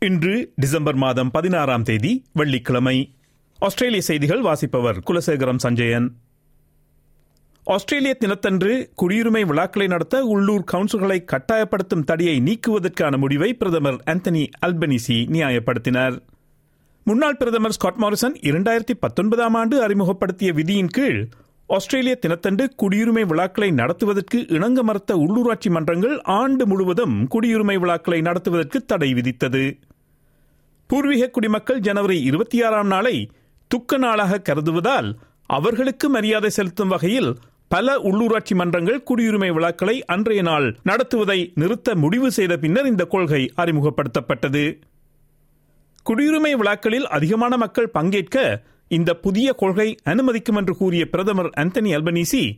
இன்று டிசம்பர் மாதம் பதினாறாம் தேதி வெள்ளிக்கிழமை. ஆஸ்திரேலிய செய்திகள் வாசிப்பவர் குலசேகரம் சஞ்சயன். ஆஸ்திரேலிய தினத்தன்று குடியுரிமை விழாக்களை நடத்த உள்ளூர் கவுன்சில்களை கட்டாயப்படுத்தும் தடையை நீக்குவதற்கான முடிவை பிரதமர் ஆந்தனி அல்பனிசி நியாயப்படுத்தினார். முன்னாள் பிரதமர் ஸ்காட் மாரிசன் இரண்டாயிரத்தி பத்தொன்பதாம் ஆண்டு அறிமுகப்படுத்திய விதியின் கீழ் ஆஸ்திரேலிய தினத்தன்று குடியுரிமை விழாக்களை நடத்துவதற்கு இணங்க மறுத்த உள்ளூராட்சி மன்றங்கள் ஆண்டு முழுவதும் குடியுரிமை விழாக்களை நடத்துவதற்கு தடை விதித்தது. பூர்வீக குடிமக்கள் ஜனவரி இருபத்தி ஆறாம் நாளை துக்க நாளாக கருதுவதால் அவர்களுக்கு மரியாதை செலுத்தும் வகையில் பல உள்ளூராட்சி மன்றங்கள் குடியுரிமை விழாக்களை அன்றைய நாள் நடத்துவதை நிறுத்த முடிவு செய்த பின்னர் இந்த கொள்கை அறிமுகப்படுத்தப்பட்டது. குடியுரிமை விழாக்களில் அதிகமான மக்கள் பங்கேற்க இந்த புதிய கொள்கை அனுமதிக்கும் என்று கூறிய பிரதமர் அந்தனி அல்பனீசி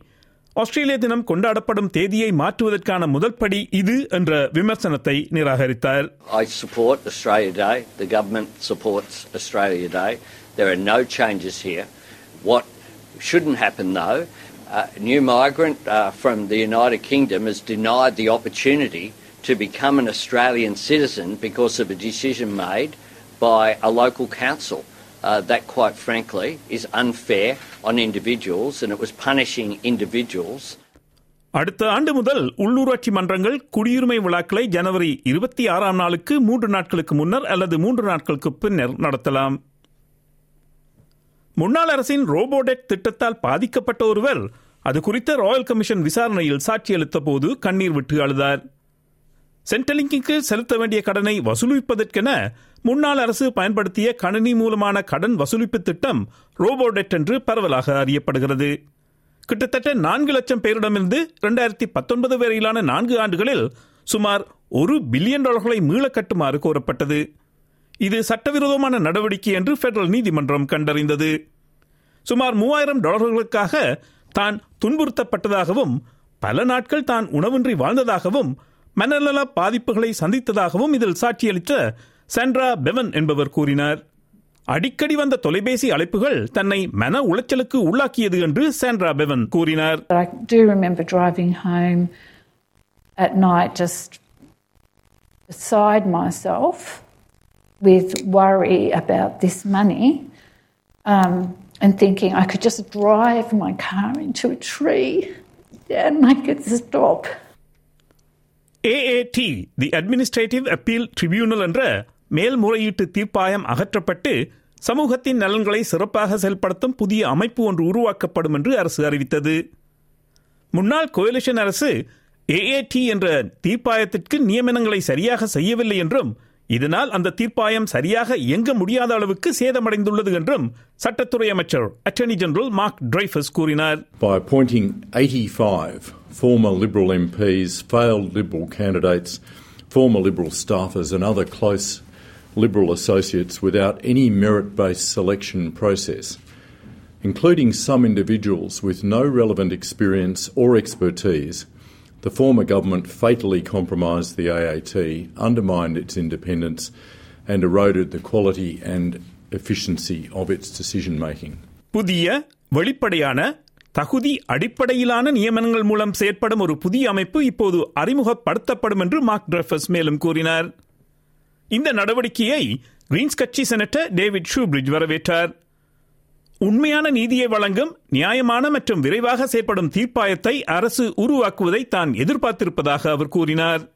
ஆஸ்திரேலிய தினம் கொண்டாடப்படும் தேதியை மாற்றுவதற்கான முதல் படி இது என்ற விமர்சனத்தை நிராகரித்தார் I support Australia Day. The government supports Australia Day. There are no changes here. What shouldn't happen, though, a new migrant uh, from the United Kingdom is denied the opportunity to become an Australian citizen because of a decision made by a local council. Uh, that, quite frankly, is unfair on individuals and it was punishing individuals. அடுத்த ஆண்டு முதல் உள்ளூராட்சி மன்றங்கள் குடியுரிமை விழாக்களை ஜனவரி இருபத்தி ஆறாம் நாளுக்கு மூன்று நாட்களுக்கு முன்னர் அல்லது மூன்று நாட்களுக்கு பின்னர் நடத்தலாம். முன்னாள் அரசின் ரோபோடெக் திட்டத்தால் பாதிக்கப்பட்ட ஒருவர் அது குறித்த ராயல் கமிஷன் விசாரணையில் சாட்சியளித்த போது கண்ணீர் விட்டு அழுதார். சென்ட்ரலிங்கிற்கு செலுத்த வேண்டிய கடனை வசூலிப்பதற்கென முன்னாள் அரசு பயன்படுத்திய கணினி மூலமான கடன் வசூலிப்பு திட்டம் ரோபோடெட் என்று பரவலாக அறியப்படுகிறது. கிட்டத்தட்ட நான்கு லட்சம் பேரிடமிருந்து இரண்டாயிரத்தி பத்தொன்பது வரையிலான நான்கு ஆண்டுகளில் சுமார் ஒரு பில்லியன் டாலர்களை மீள கட்டுமாறு கோரப்பட்டது. இது சட்டவிரோதமான நடவடிக்கை என்று பெடரல் நீதிமன்றம் கண்டறிந்தது. சுமார் மூவாயிரம் டாலர்களுக்காக தான் துன்புறுத்தப்பட்டதாகவும் பல நாட்கள் தான் உணவின்றி வாழ்ந்ததாகவும் மனநல பாதிப்புகளை சந்தித்ததாகவும் இதில் சாட்சியளித்த சாண்ட்ரா பெவன் என்பவர் கூறினார் அடிக்கடி வந்த தொலைபேசி அழைப்புகள் தன்னை மன உளைச்சலுக்கு உள்ளாக்கியது என்று சாண்ட்ரா பெவன் கூறினார் I do remember driving home at night just beside myself with worry about this money um, and thinking I could just drive my car into a tree and make it stop. AAT the administrative appeal tribunal என்ற மேல்முறையீட்டு தீர்ப்பாயம் அகற்றப்பட்டு சமூகத்தின் நலன்களை சிறப்பாக செயல்படுத்தும் புதிய அமைப்பு ஒன்று உருவாக்கப்படும் என்று அரசு அறிவித்தது. முன்னாள் கோயிலிஷன் அரசு ஏஏடி என்ற தீர்ப்பாயத்திற்கு நியமனங்களை சரியாக செய்யவில்லை என்றும் இதனால் அந்த தீர்ப்பாயம் சரியாக இயங்க முடியாத அளவுக்கு சேதமடைந்துள்ளது என்றும் சட்டத்துறை அமைச்சர் அட்டர்னி ஜெனரல் மார்க் டிரைஃபஸ் கூறினார். By appointing 85 former Liberal MPs, failed Liberal candidates, former Liberal staffers, and other close Liberal associates without any merit based selection process, including some individuals with no relevant experience or expertise. The former government fatally compromised the AAT, undermined its independence, and eroded the quality and efficiency of its decision making. புதிய வெளிப்படையான தகுதி அடிப்படையிலான நியமனங்கள் மூலம் செயற்படும் ஒரு புதிய அமைப்பு இப்போது அறிமுகப்படுத்தப்படும் என்று மார்க் டிரஃபஸ் மேலும் கூறினார் இந்த நடவடிக்கையை கிரீன்ஸ் கட்சி செனட்டர் டேவிட் ஷூபிரிட்ஜ் வரவேற்றார். உண்மையான நீதியை வழங்கும் நியாயமான மற்றும் விரைவாக செயற்படும் தீர்ப்பாயத்தை அரசு உருவாக்குவதை தான் எதிர்பார்த்திருப்பதாக அவர் கூறினார்.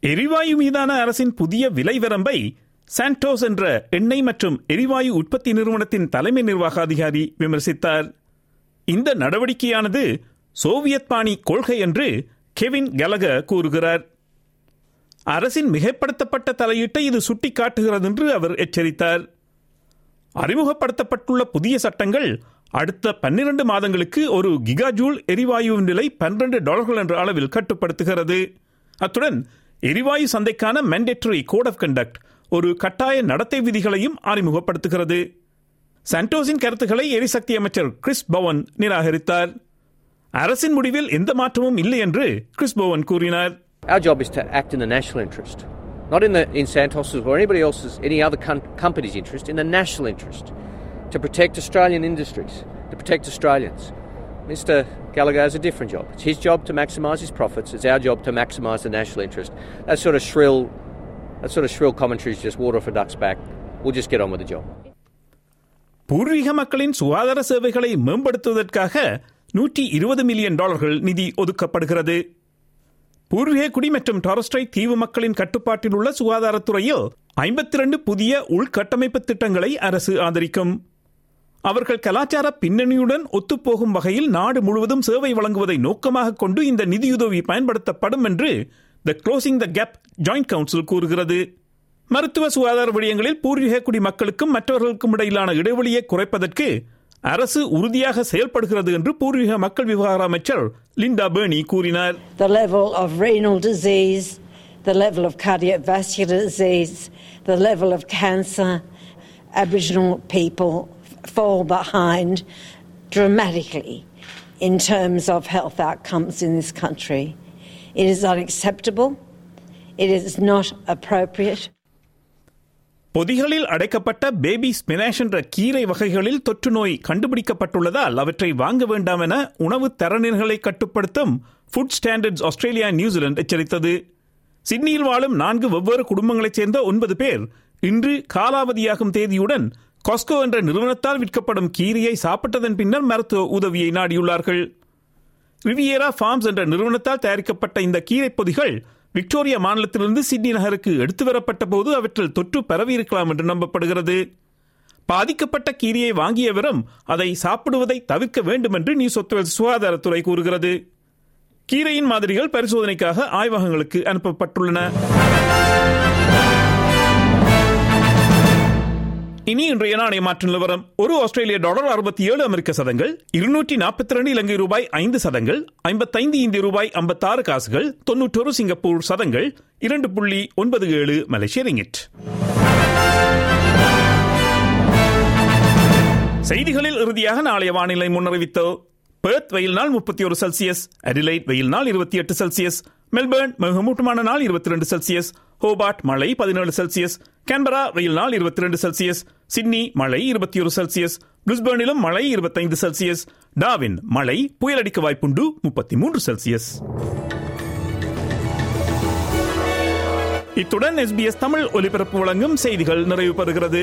எரிவாயு மீதான அரசின் புதிய விலை வரம்பை சாண்டோஸ் என்ற எண்ணெய் மற்றும் எரிவாயு உற்பத்தி நிறுவனத்தின் தலைமை நிர்வாக அதிகாரி விமர்சித்தார். இந்த நடவடிக்கையானது சோவியத் பாணி கொள்கை என்று கெவின் கலக கூறுகிறார். அரசின் மிகைப்படுத்தப்பட்ட தலையீட்டை இது சுட்டிக்காட்டுகிறது என்று அவர் எச்சரித்தார். அறிமுகப்படுத்தப்பட்டுள்ள புதிய சட்டங்கள் அடுத்த பன்னிரண்டு மாதங்களுக்கு ஒரு கிகாஜூல் எரிவாயுவின் விலை பன்னிரண்டு டாலர்கள் என்ற அளவில் கட்டுப்படுத்துகிறது. அத்துடன் எரிவாயு சந்தைக்கான மேண்டேட்டரி கோட் ஆஃப் கண்டக்ட் ஒரு கட்டாய நடத்தை விதிகளையும் அறிமுகப்படுத்துகிறது. சண்டோஸின் கருத்துக்களை எரிசக்தி அமைச்சர் கிறிஸ் பவன் நிராகரித்தார். அரசின் முடிவில் எந்த மாற்றமும் இல்லை என்று கிறிஸ் பவன் கூறினார். Our job is to act in the national interest, not in the in Santos's or anybody else's, any other com- company's interest, in the national interest, to protect Australian industries, to protect Australians. Mr. Gallagher has a different job. It's his job to maximise his profits. It's our job to maximise the national interest. That sort of shrill, that sort of shrill commentary is just water off a duck's back. We'll just get on with the job. பூர்வீக மக்களின் சுகாதார சேவைகளை மேம்படுத்துவதற்காக நூற்றி இருபது million டாலர்கள் நிதி ஒதுக்கப்படுகிறது பூர்வீக குடி மற்றும் டாரஸ்ட்ரைட் தீவு மக்களின் கட்டுப்பாட்டில் உள்ள சுகாதாரத்துறையில் ஐம்பத்தி ரெண்டு புதிய உள்கட்டமைப்பு திட்டங்களை அரசு ஆதரிக்கும். அவர்கள் கலாச்சார பின்னணியுடன் ஒத்துப்போகும் வகையில் நாடு முழுவதும் சேவை வழங்குவதை நோக்கமாக கொண்டு இந்த நிதியுதவி பயன்படுத்தப்படும் என்று the closing the gap joint council கூறுகிறது. மருத்துவ சுகாதார விடயங்களில் பூர்வீக குடி மக்களுக்கும் மற்றவர்களுக்கும் இடையிலான இடைவெளியை குறைப்பதற்கு அரசு உறுதியாக செயல்படுகிறது என்று பூர்வீக மக்கள் விவகார அமைச்சர் லிண்டா பேர்னி கூறினார் the level of renal disease, the level of cardiovascular disease, the level of cancer, Aboriginal people fall behind dramatically in terms of health outcomes in this country. It is unacceptable. It is not appropriate. பொதிகளில் அடைக்கப்பட்ட baby spinach என்ற கீரை வகைகளில் தொற்று நோய் கண்டுபிடிக்கப்பட்டுள்ளதால் அவற்றை வாங்க வேண்டாம் என உணவு தரநிலைகளை கட்டுப்படுத்தும் food standards Australia New Zealand எச்சரித்தது. சிட்னியில் வாழும் நான்கு வெவ்வேறு குடும்பங்களைச் சேர்ந்த ஒன்பது பேர் இன்று காலாவதியாகும் தேதியுடன் காஸ்கோ என்ற நிறுவனத்தால் விற்கப்படும் கீரையை சாப்பிட்டதன் பின்னர் மருத்துவ உதவியை நாடியுள்ளார்கள். ரிவியேரா ஃபார்ம்ஸ் என்ற நிறுவனத்தால் தயாரிக்கப்பட்ட இந்த கீரை பொதிகள் விக்டோரியா மாநிலத்திலிருந்து சிட்னி நகருக்கு எடுத்து வரப்பட்ட போது அவற்றில் தொற்று பரவியிருக்கலாம் என்று நம்பப்படுகிறது. பாதிக்கப்பட்ட கீரையை வாங்கியவரும் அதை சாப்பிடுவதை தவிர்க்க வேண்டும் என்று நியூ சவுத் சுகாதாரத்துறை கூறுகிறது. கீரையின் மாதிரிகள் பரிசோதனைக்காக ஆய்வகங்களுக்கு அனுப்பப்பட்டுள்ளன. இன்றைய நாணய மாற்று நிலவரம். ஒரு ஆஸ்திரேலிய டாலர் அறுபத்தி ஏழு அமெரிக்க சதங்கள் இருநூற்றி நாற்பத்தி ரெண்டு இலங்கை ரூபாய் ஐந்து சதங்கள் ஐம்பத்தைந்து இந்திய ரூபாய் ஐம்பத்தாறு காசுகள் தொன்னூற்றொரு சிங்கப்பூர் சதங்கள் இரண்டு புள்ளி ஒன்பது ஏழு மலேசிய ரிங்கிட். செய்திகளில் இறுதியாக நாளைய வானிலை முன்னறிவித்தோ பெர்த் வெயில் நாள் முப்பத்தி ஒரு செல்சியஸ் அடிலைட் வெயில் நாள் இருபத்தி எட்டு செல்சியஸ் மெல்பர்ன் மிகமூட்டமான நாள் இருபத்தி ரெண்டு செல்சியஸ் ஹோபார்ட் மழை பதினேழு செல்சியஸ் கேன்பரா வெயில் நாள் இருபத்தி ரெண்டு செல்சியஸ் சிட்னி மழை இருபத்தி ஒரு செல்சியஸ் பிரிஸ்பர்னிலும் மழை இருபத்தைந்து செல்சியஸ் டாவின் மழை புயலடிக்க வாய்ப்புண்டு முப்பத்தி மூன்று செல்சியஸ் இத்துடன் எஸ்பிஎஸ் தமிழ் ஒலிபரப்பு வழங்கும் செய்திகள் நிறைவு பெறுகிறது